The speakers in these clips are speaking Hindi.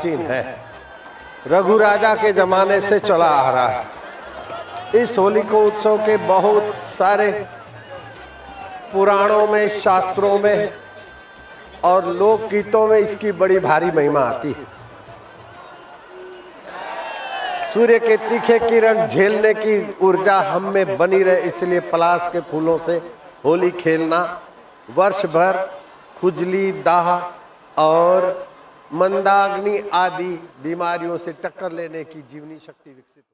प्राचीन है। रघु राजा के जमाने से चला आ रहा है। इस होली को उत्सव के बहुत सारे पुराणों में, शास्त्रों में और लोक गीतों में इसकी बड़ी भारी महिमा आती है। सूर्य के तीखे किरण झेलने की ऊर्जा हम में बनी रहे, इसलिए पलाश के फूलों से होली खेलना, वर्ष भर खुजली, दाह और मंदाग्नि आदि बीमारियों से टक्कर लेने की जीवनी शक्ति विकसित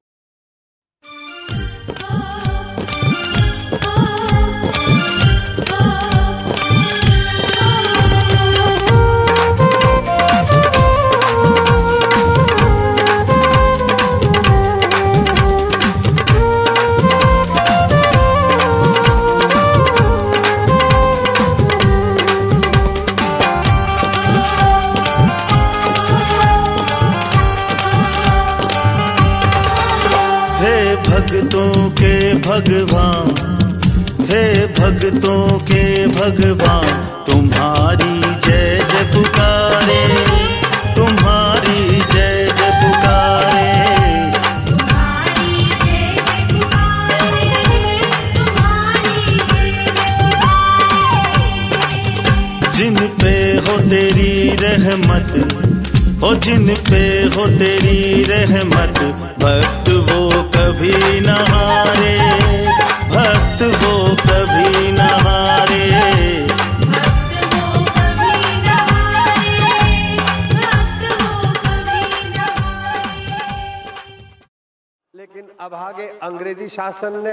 शासन ने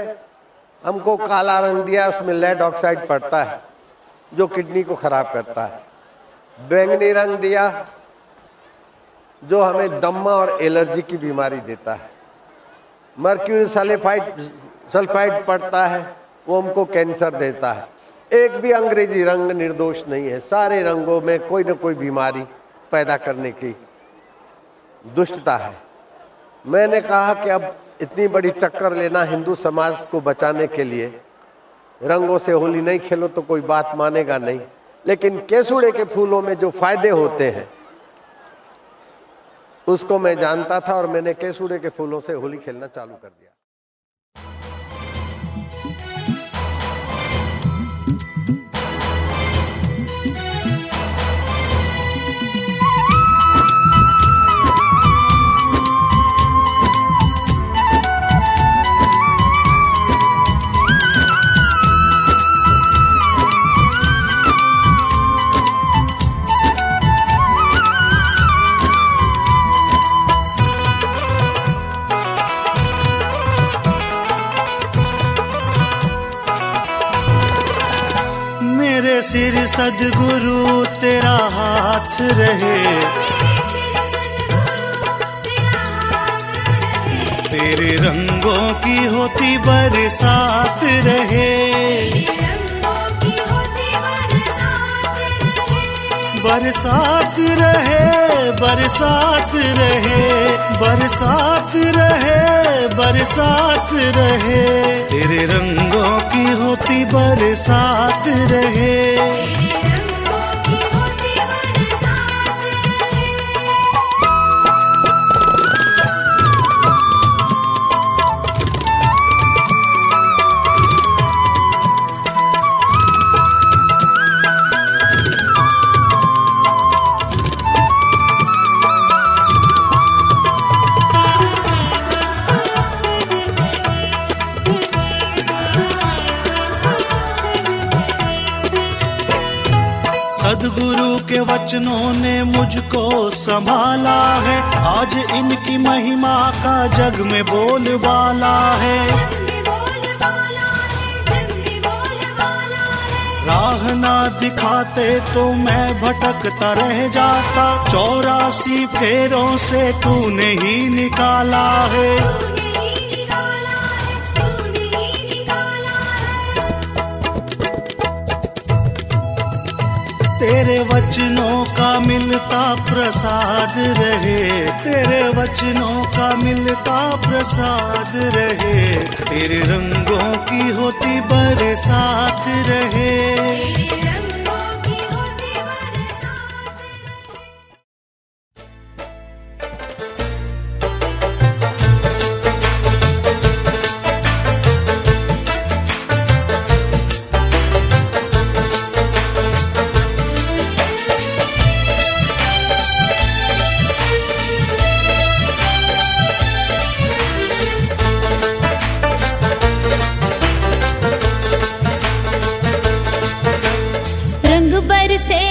हमको काला रंग दिया, उसमें लेड ऑक्साइड पड़ता है, जो किडनी को खराब करता है। बैंगनी रंग दिया, जो हमें दम्मा और एलर्जी की बीमारी देता है। मर्क्यूरी सल्फाइड सल्फाइड पड़ता है, वो हमको कैंसर देता है। एक भी अंग्रेज़ी रंग निर्दोष नहीं है। सारे रंगों में कोई ना कोई बीमारी पैदा करने की दुष्टता है। मैंने कहा कि अब इतनी बड़ी टक्कर लेना हिंदू समाज को बचाने के लिए। रंगों से होली नहीं खेलो तो कोई बात मानेगा नहीं। लेकिन केसुड़े के फूलों में जो फ़ायदे होते हैं, उसको मैं जानता था और मैंने केसुड़े के फूलों से होली खेलना चालू कर दिया। सिर सदगुरु तेरा हाथ रहे। तेरे रंगों की होती बरसात रहे। बरसात रहे बरसात रहे बरसात रहे बरसात रहे। तेरे रंगों की होती बरसात रहे। के वचनों ने मुझको संभाला है। आज इनकी महिमा का जग में बोलबाला है। राह ना दिखाते तो मैं भटकता रह जाता। चौरासी फेरों से तूने ही निकाला ही। तेरे वचनों का मिलता प्रसाद रहे, तेरे वचनों का मिलता प्रसाद रहे, तेरे रंगों की होती बरसात रहे। बरसे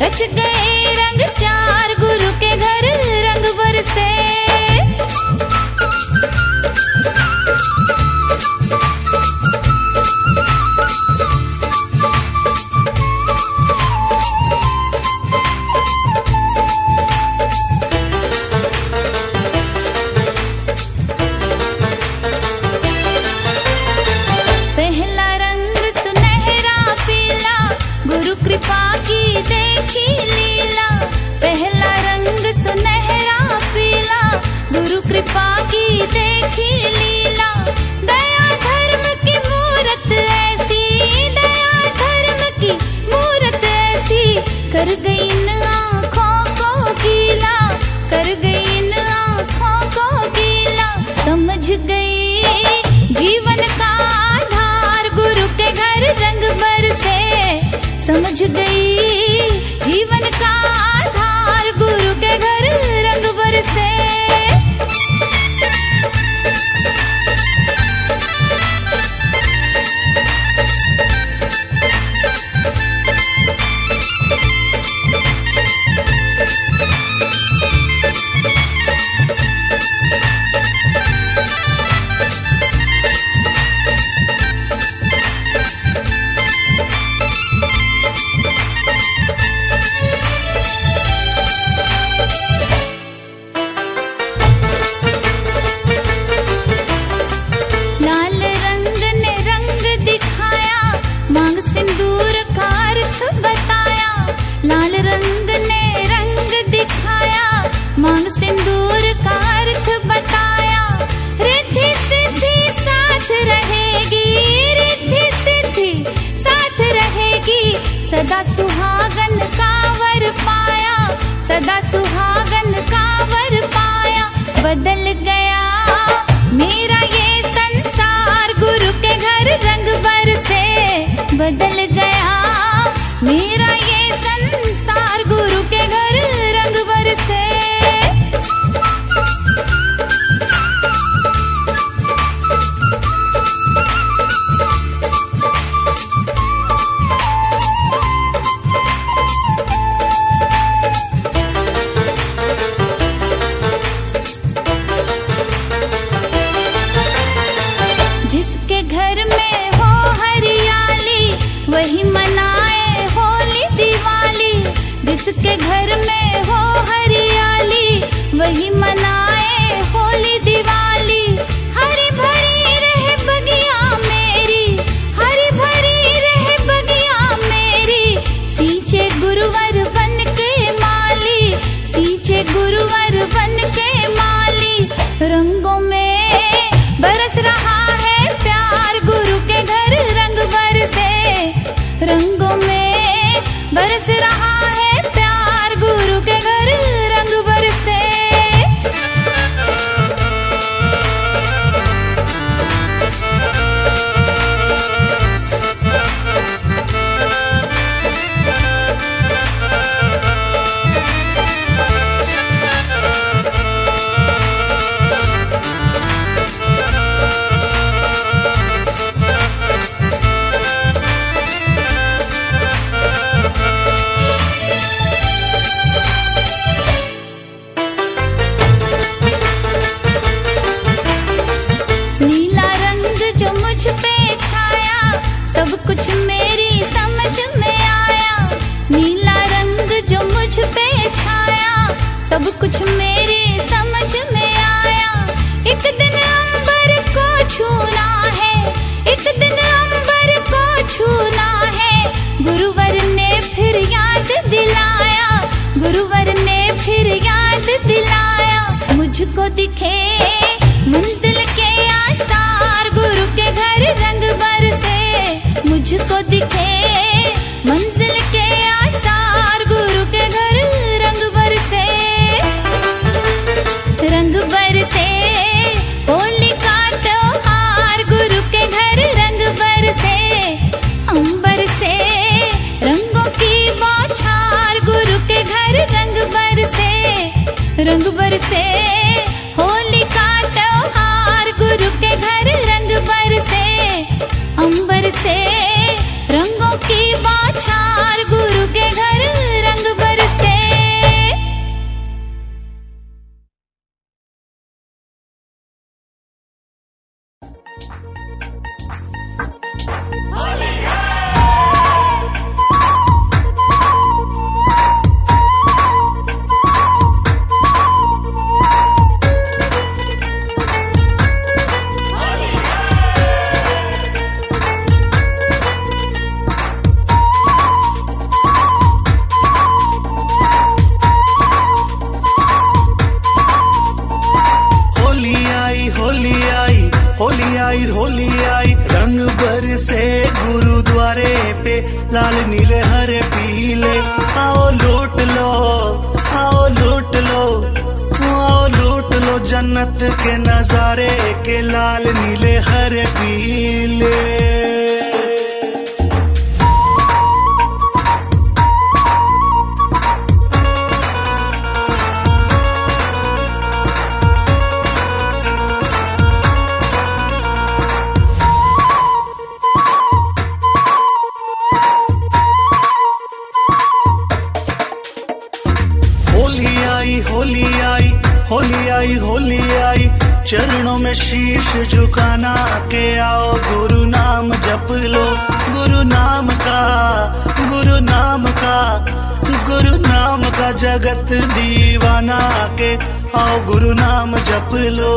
रच गए रंग चार रंग बरसे होली का त्योहार गुरु के घर रंग बरसे अंबर से, रंगों की बौछार का जगत दीवाना के आओ गुरु नाम जप लो।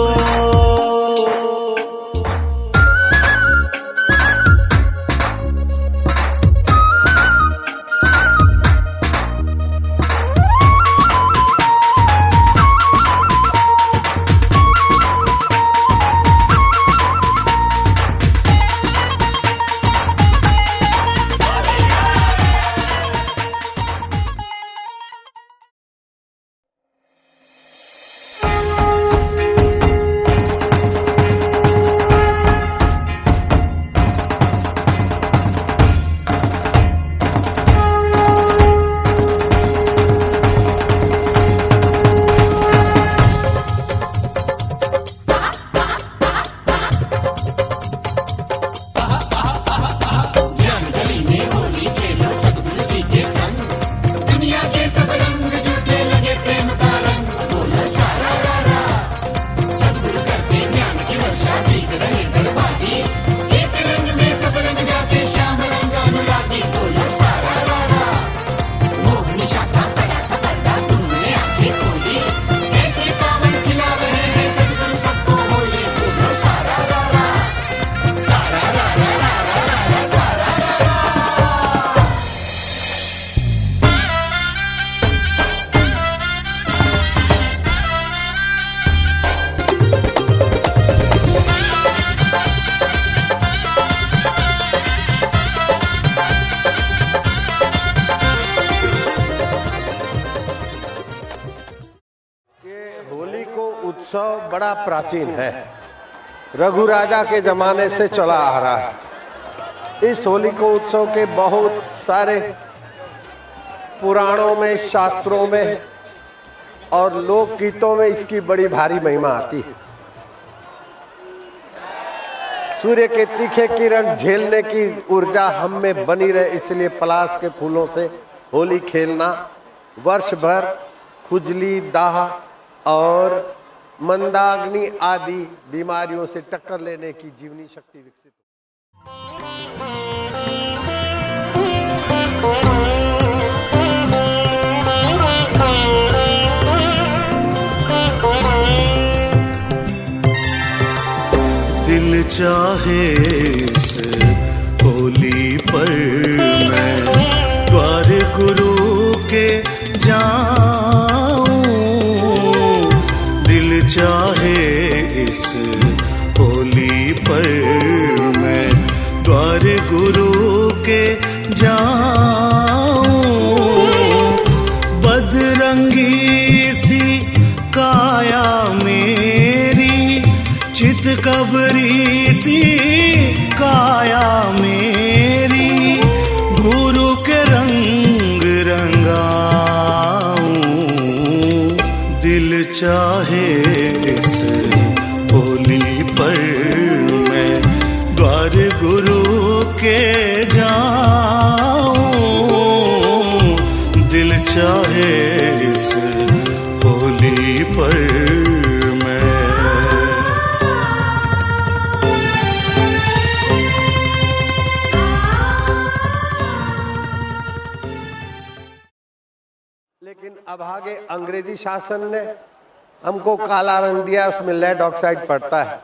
बड़ा प्राचीन है। रघु राजा के जमाने से चला आ रहा है। इस होली को उत्सव के बहुत सारे पुराणों में, शास्त्रों में और लोक गीतों में इसकी बड़ी भारी महिमा आती है। सूर्य के तीखे किरण झेलने की ऊर्जा हम में बनी रहे, इसलिए पलाश के फूलों से होली खेलना, वर्ष भर खुजली, दाह और मंदाग्नि आदि बीमारियों से टक्कर लेने की जीवनी शक्ति विकसित दिल चाहे इस होली पर पर मैं द्वार गुरु के बदरंगी सी काया मेरी चित कबरी सी काया मेरी। गुरु के रंग रंगाऊं, दिल चाहे अंग्रेज़ी शासन ने हमको काला रंग दिया, उसमें लेड ऑक्साइड पड़ता है,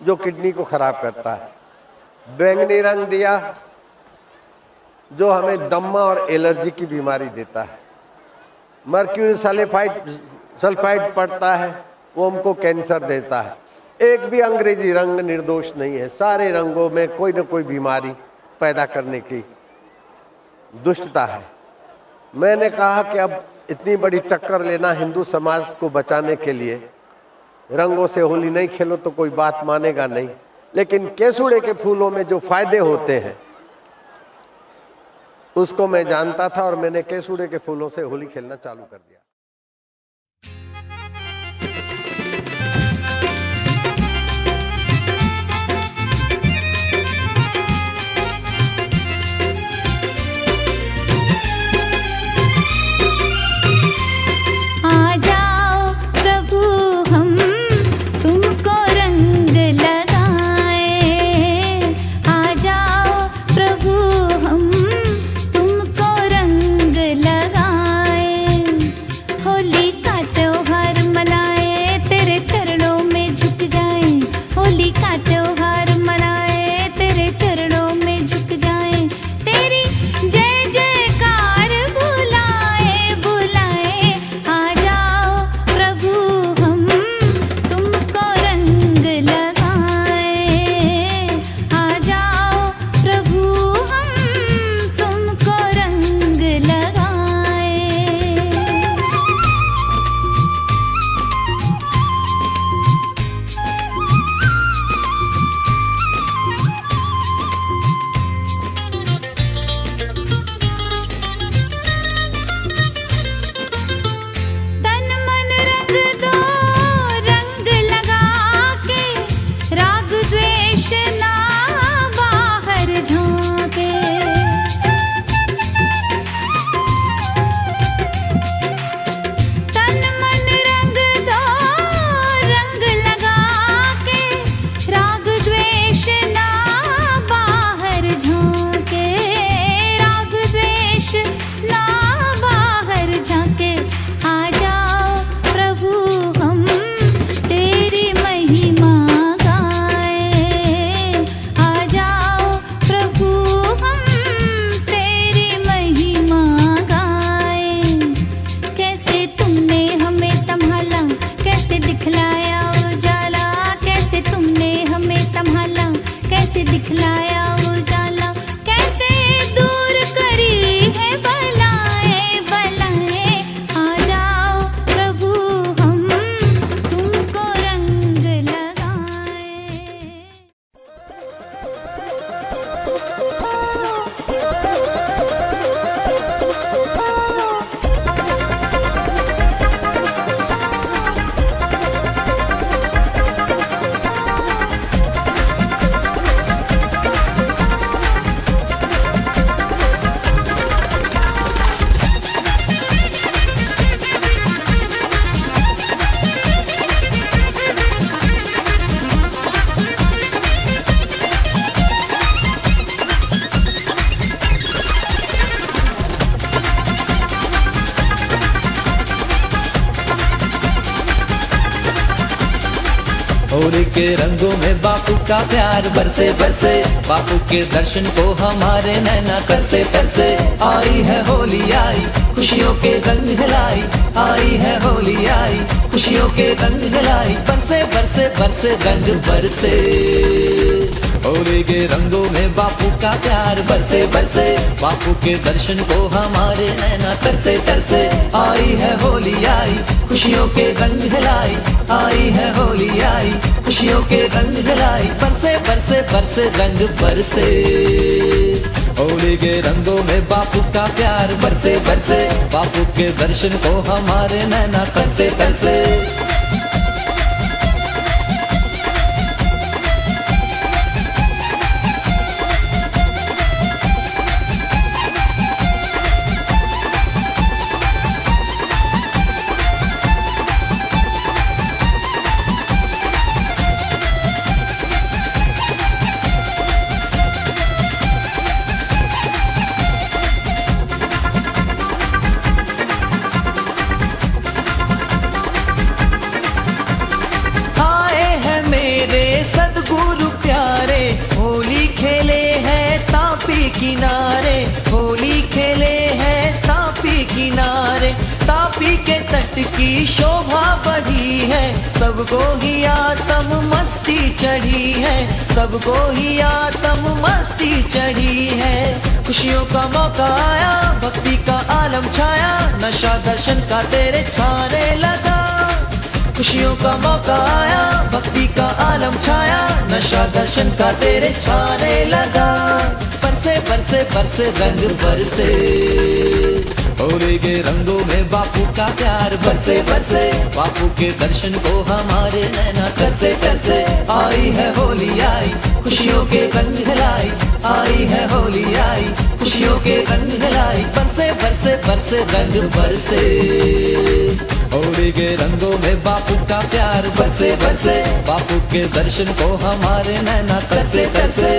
जो किडनी को खराब करता है। बैंगनी रंग दिया, जो हमें दम्मा और एलर्जी की बीमारी देता है। मर्क्यूरी सल्फाइड सल्फाइड पड़ता है, वो हमको कैंसर देता है। एक भी अंग्रेज़ी रंग निर्दोष नहीं है। सारे रंगों में कोई ना कोई बीमारी पैदा करने की दुष्टता है। मैंने कहा कि अब इतनी बड़ी टक्कर लेना हिंदू समाज को बचाने के लिए। रंगों से होली नहीं खेलो तो कोई बात मानेगा नहीं। लेकिन केसुड़े के फूलों में जो फ़ायदे होते हैं, उसको मैं जानता था और मैंने केसुड़े के फूलों से होली खेलना चालू कर दिया। का प्यार बरते बरसे बापू के दर्शन को हमारे नैना करते करते, आई है होली आई, खुशियों के रंग हिलाई, आई है होली आई, खुशियों के रंग हिलाई बरसे बरसे बरसे रंग बरसे होली के रंगों में बापू का प्यार बरसे बरसे बापू के दर्शन को हमारे नैना करते करते। आई है होली, आई, खुशियों के रंग हिलाई। आई है होली, आई, खुशियों के रंग हिलाई। बरसे बरसे बरसे रंग बरसे होली के रंगों में बापू का प्यार बरसे बरसे बापू के दर्शन को हमारे नैना करते करते। के शोभा बढ़ी है, सबको ही आत्म मस्ती चढ़ी है, सबको ही आत्म मस्ती चढ़ी है। खुशियों का मौका आया, भक्ति का आलम छाया, नशा दर्शन का तेरे छाने लगा। खुशियों का मौका आया, भक्ति का आलम छाया, नशा दर्शन का तेरे छाने लगा। बरसे बरसे बरसे, रंग बरसे। होली के रंगों में बापू का प्यार बरसे बरसे बापू के दर्शन को हमारे नैना करते करते, आई है होली आई, खुशियों के रंग लाई आई है होली आई, खुशियों के रंग लाई बरसे बरसे बरसे रंग बरसे होली के रंगों में बापू का प्यार बरसे बरसे बापू के दर्शन को हमारे नैना करते करते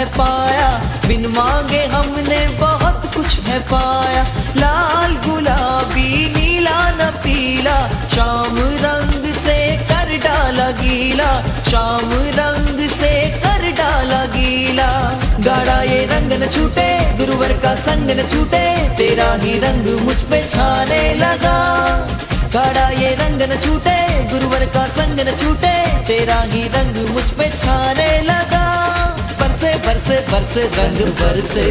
है पाया, बिन मांगे हमने बहुत कुछ है पाया। लाल गुलाबी, नीला न पीला, शाम रंग से कर डाला गीला। शाम रंग से कर डाला गीला। गाड़ा ये रंग न छूटे, गुरुवर का संग न छूटे, तेरा ही रंग मुझ पे छाने लगा। गाड़ा ये रंग न छूटे, गुरुवर का संग न छूटे, तेरा ही रंग मुझ पे छाने लगा। बरसे बरसे बरसे, रंग बरसे।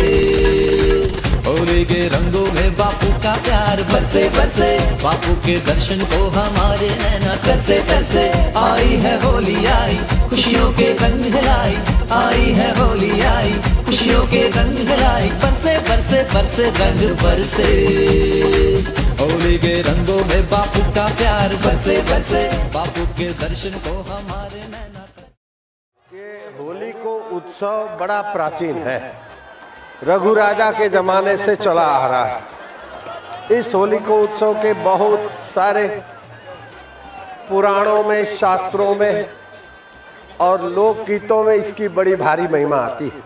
होली के रंगों में बापू का प्यार बरसे बरसे। बापू के दर्शन को हमारे नैना करते करते आई है होली, आई, खुशियों के रंग लाई आई है होली, आई, खुशियों के रंग लाई बरसे बरसे बरसे, रंग बरसे। होली के रंगों में बापू का प्यार बरसे बरसे। बापू के दर्शन को हमारे नैना उत्सव बड़ा प्राचीन है। रघु राजा के जमाने से चला आ रहा है। इस होली को उत्सव के बहुत सारे पुराणों में, शास्त्रों में और लोक गीतों में इसकी बड़ी भारी महिमा आती है।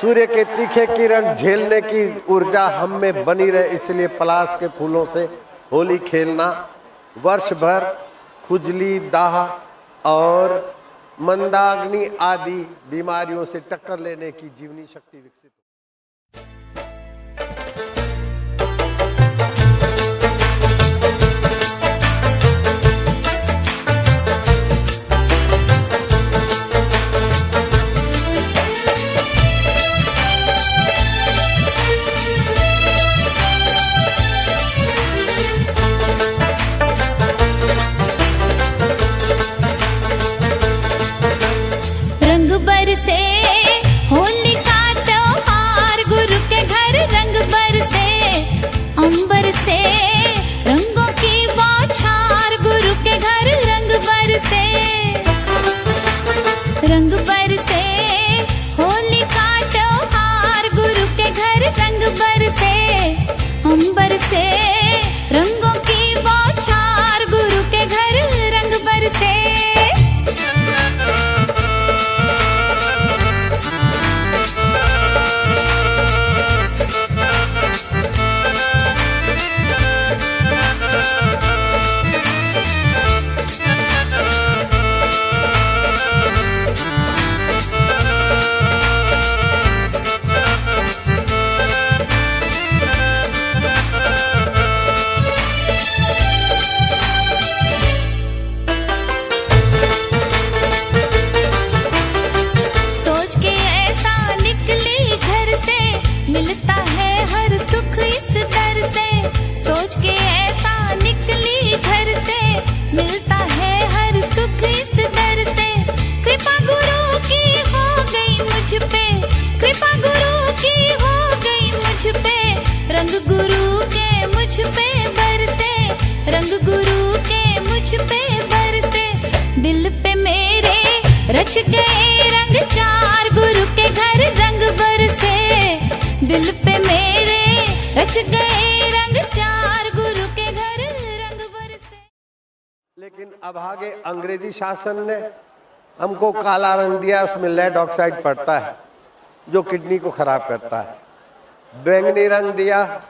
सूर्य के तीखे किरण झेलने की ऊर्जा हम में बनी रहे, इसलिए पलाश के फूलों से होली खेलना, वर्ष भर खुजली, दाह और मंदाग्नि आदि बीमारियों से टक्कर लेने की जीवनी शक्ति विकसित शासन ने हमको काला रंग दिया, उसमें लेड ऑक्साइड पड़ता है, जो किडनी को खराब करता है। बैंगनी रंग दिया,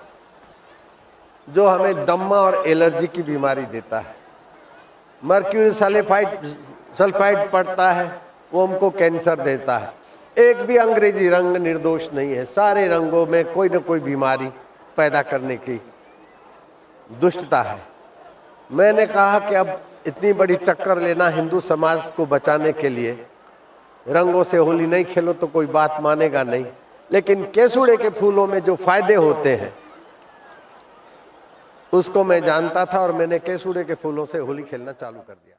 जो हमें दम्मा और एलर्जी की बीमारी देता है। मर्क्यूरी सल्फाइड सल्फाइड पड़ता है, वो हमको कैंसर देता है। एक भी अंग्रेज़ी रंग निर्दोष नहीं है। सारे रंगों में कोई ना कोई बीमारी पैदा करने की दुष्टता है। मैंने कहा कि अब इतनी बड़ी टक्कर लेना हिंदू समाज को बचाने के लिए। रंगों से होली नहीं खेलो तो कोई बात मानेगा नहीं। लेकिन केसुड़े के फूलों में जो फ़ायदे होते हैं, उसको मैं जानता था और मैंने केसुड़े के फूलों से होली खेलना चालू कर दिया।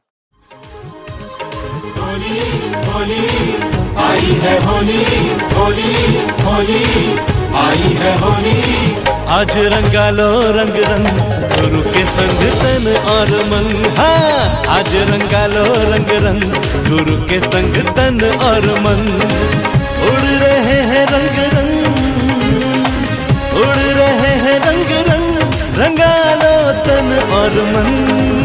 आज रंगा लो रंग रंग, गुरु के संग तन और मन। हाँ आज रंगा लो रंग रंग, गुरु के संग तन और मन। उड़ रहे हैं रंग रंग, उड़ रहे हैं रंग रंग, रंगा लो तन और मन।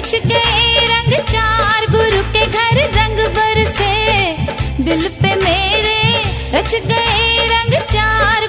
रच गए रंग चार, गुरु के घर रंग बरसे दिल पे मेरे रच गए रंग चार।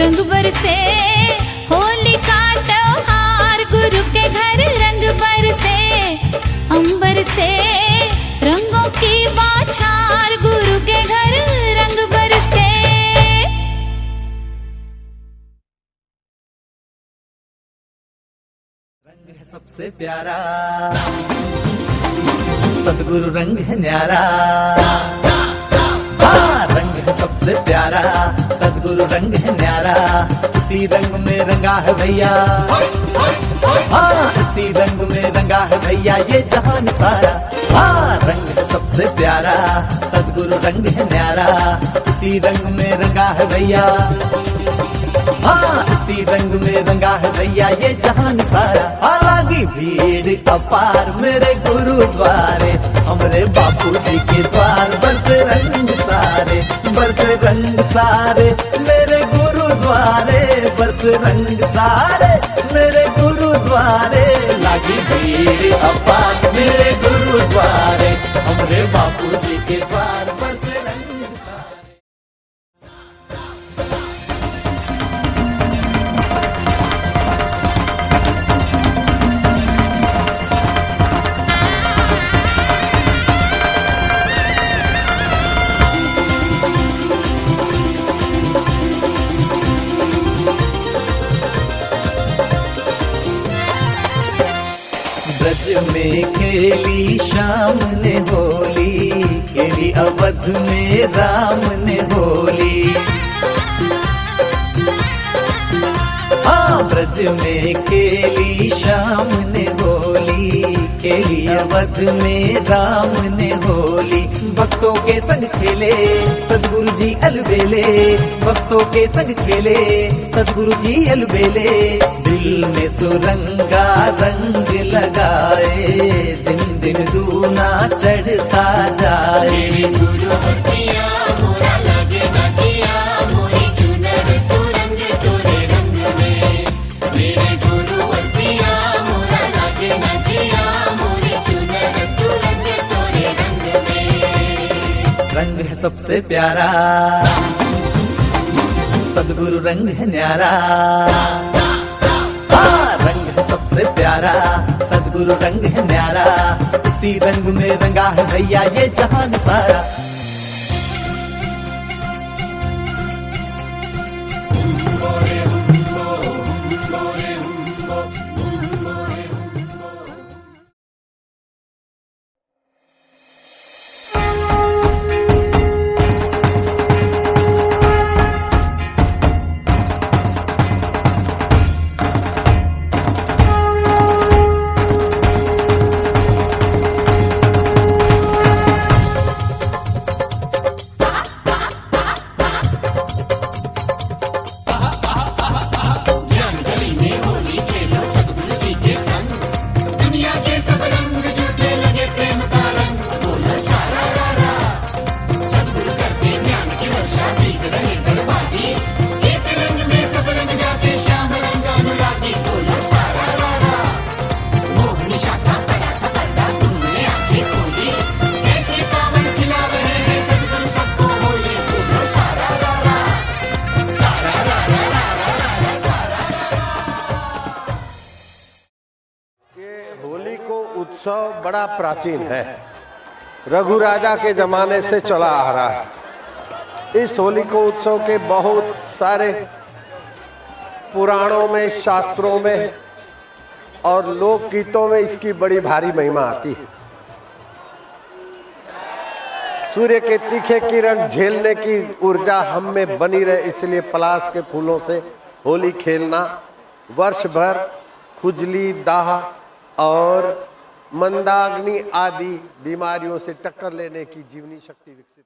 रंग बरसे होली का त्योहार गुरु के घर रंग बरसे अंबर से, रंगों की बौछार, गुरु के घर रंग बरसे रंग है सबसे प्यारा, सदगुरु रंग है न्यारा। रंग है सबसे प्यारा। सदगुरु रंग है न्यारा। इसी रंग में रंगा है भैया। हाँ इसी रंग में रंगा है भैया ये जहान सारा। हाँ रंग है सबसे प्यारा। सदगुरु रंग है न्यारा। इसी रंग में रंगा है भैया। हाँ इसी रंग में रंगा है भैया ये जहान सारा। हालाँकि भीड़ अपार मेरे गुरुद्वारे। हमरे बापू जी के द्वार बस रंग सारे बस रंग सारे, मेरे गुरुद्वारे बस रंग सारे, मेरे गुरुद्वारे। लागी भीड़ अपार मेरे गुरुद्वारे, हमरे बापू जी के द्वार में खेली शाम ने होली खेली अवध में राम ने होली हाँ ब्रज में खेली शाम ने होली खेली अवध में राम ने होली भक्तों के संग खेले, सदगुरु जी अलबेले। भक्तों के संग खेले, सदगुरु जी अलबेले। दिल में सुरंगा रंग लगाए, दिन दिन दूना चढ़ता जाए। रंग है सबसे प्यारा, सदगुरु रंग है न्यारा। सबसे प्यारा, सदगुरु रंग है न्यारा। इसी रंग में रंगा है भैया ये जहान सारा। बड़ा प्राचीन है। रघु राजा के जमाने से चला आ रहा है। इस होली को उत्सव के बहुत सारे पुराणों में, शास्त्रों में और लोक गीतों में इसकी बड़ी भारी महिमा आती है। सूर्य के तीखे किरण झेलने की ऊर्जा हम में बनी रहे, इसलिए पलाश के फूलों से होली खेलना, वर्ष भर खुजली, दाह और मंदाग्नि आदि बीमारियों से टक्कर लेने की जीवनी शक्ति विकसित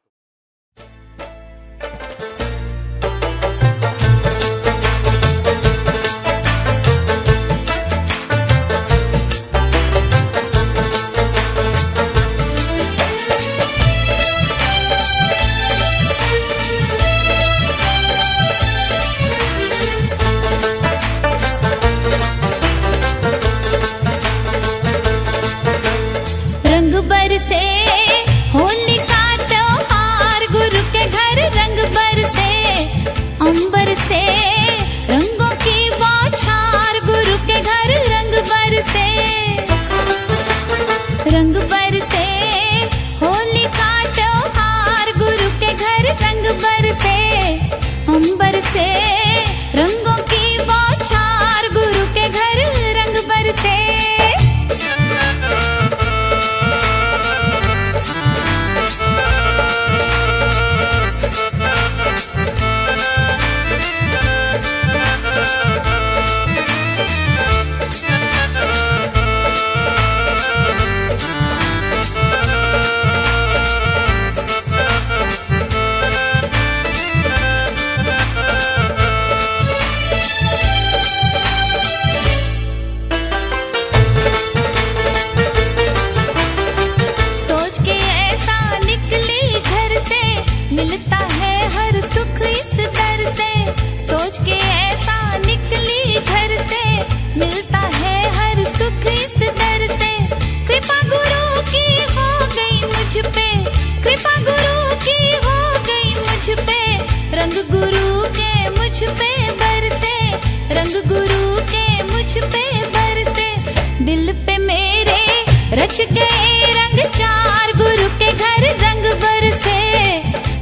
रच गए रंग चार, गुरु के घर रंग बरसे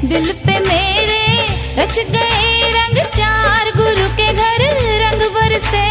दिल पे मेरे रच गए रंग चार, गुरु के घर रंग बरसे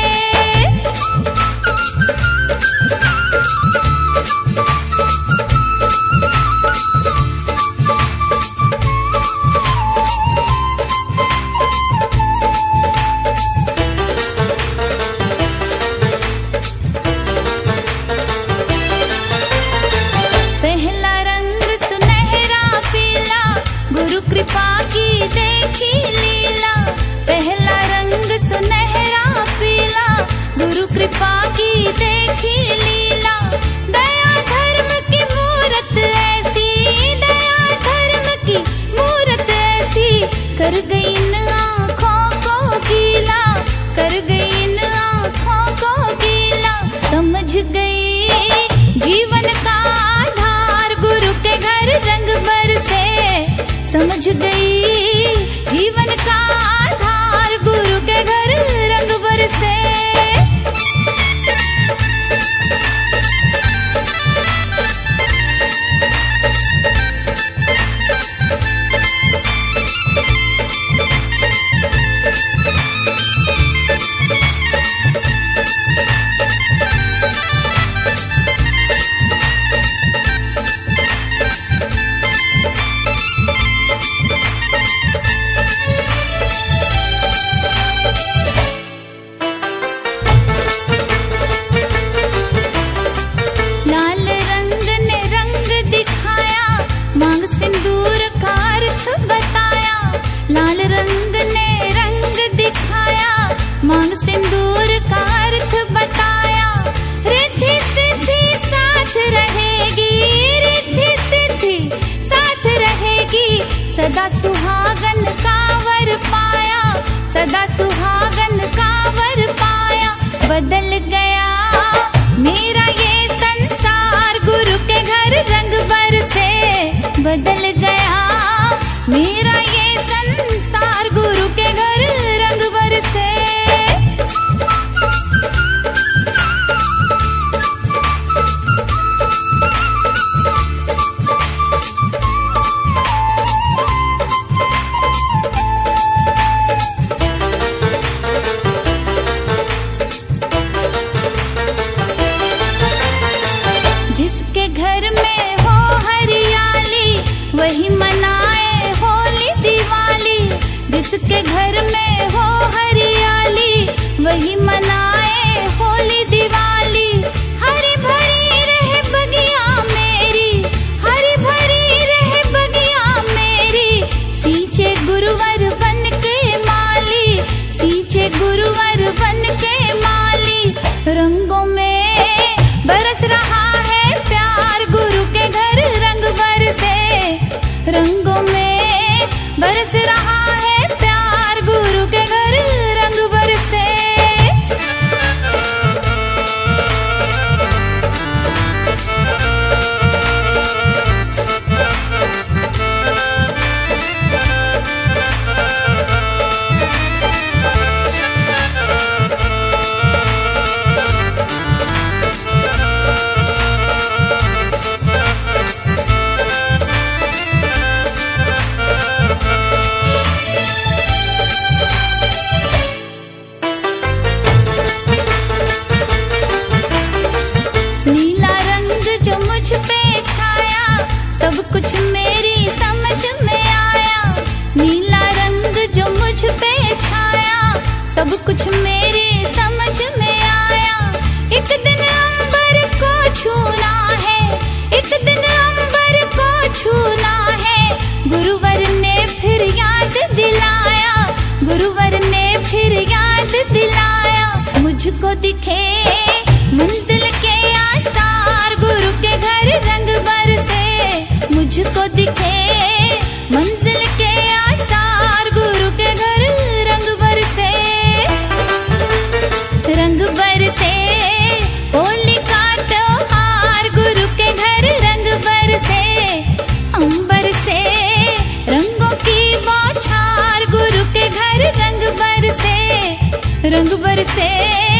मर गई गुरुवा से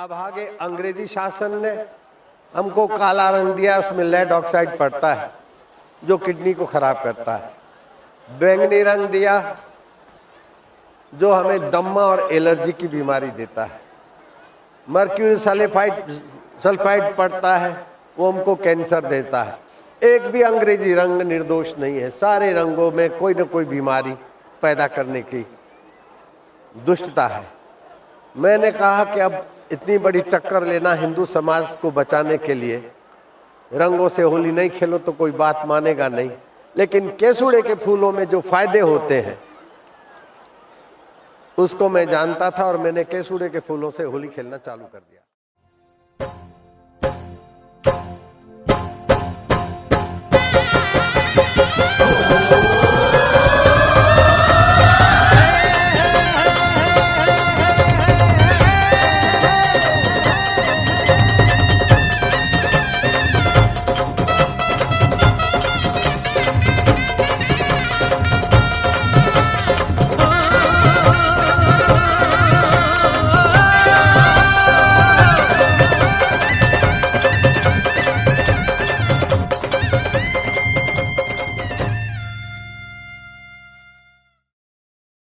अभागे अंग्रेज़ी शासन ने हमको काला रंग दिया, उसमें लेड ऑक्साइड पड़ता है, जो किडनी को खराब करता है। बैंगनी रंग दिया, जो हमें दम्मा और एलर्जी की बीमारी देता है। मर्क्यूरी सल्फाइड सल्फाइड पड़ता है, वो हमको कैंसर देता है। एक भी अंग्रेज़ी रंग निर्दोष नहीं है। सारे रंगों में कोई ना कोई बीमारी पैदा करने की दुष्टता है। मैंने कहा कि अब इतनी बड़ी टक्कर लेना हिंदू समाज को बचाने के लिए। रंगों से होली नहीं खेलो तो कोई बात मानेगा नहीं। लेकिन केसुड़े के फूलों में जो फ़ायदे होते हैं, उसको मैं जानता था और मैंने केसुड़े के फूलों से होली खेलना चालू कर दिया।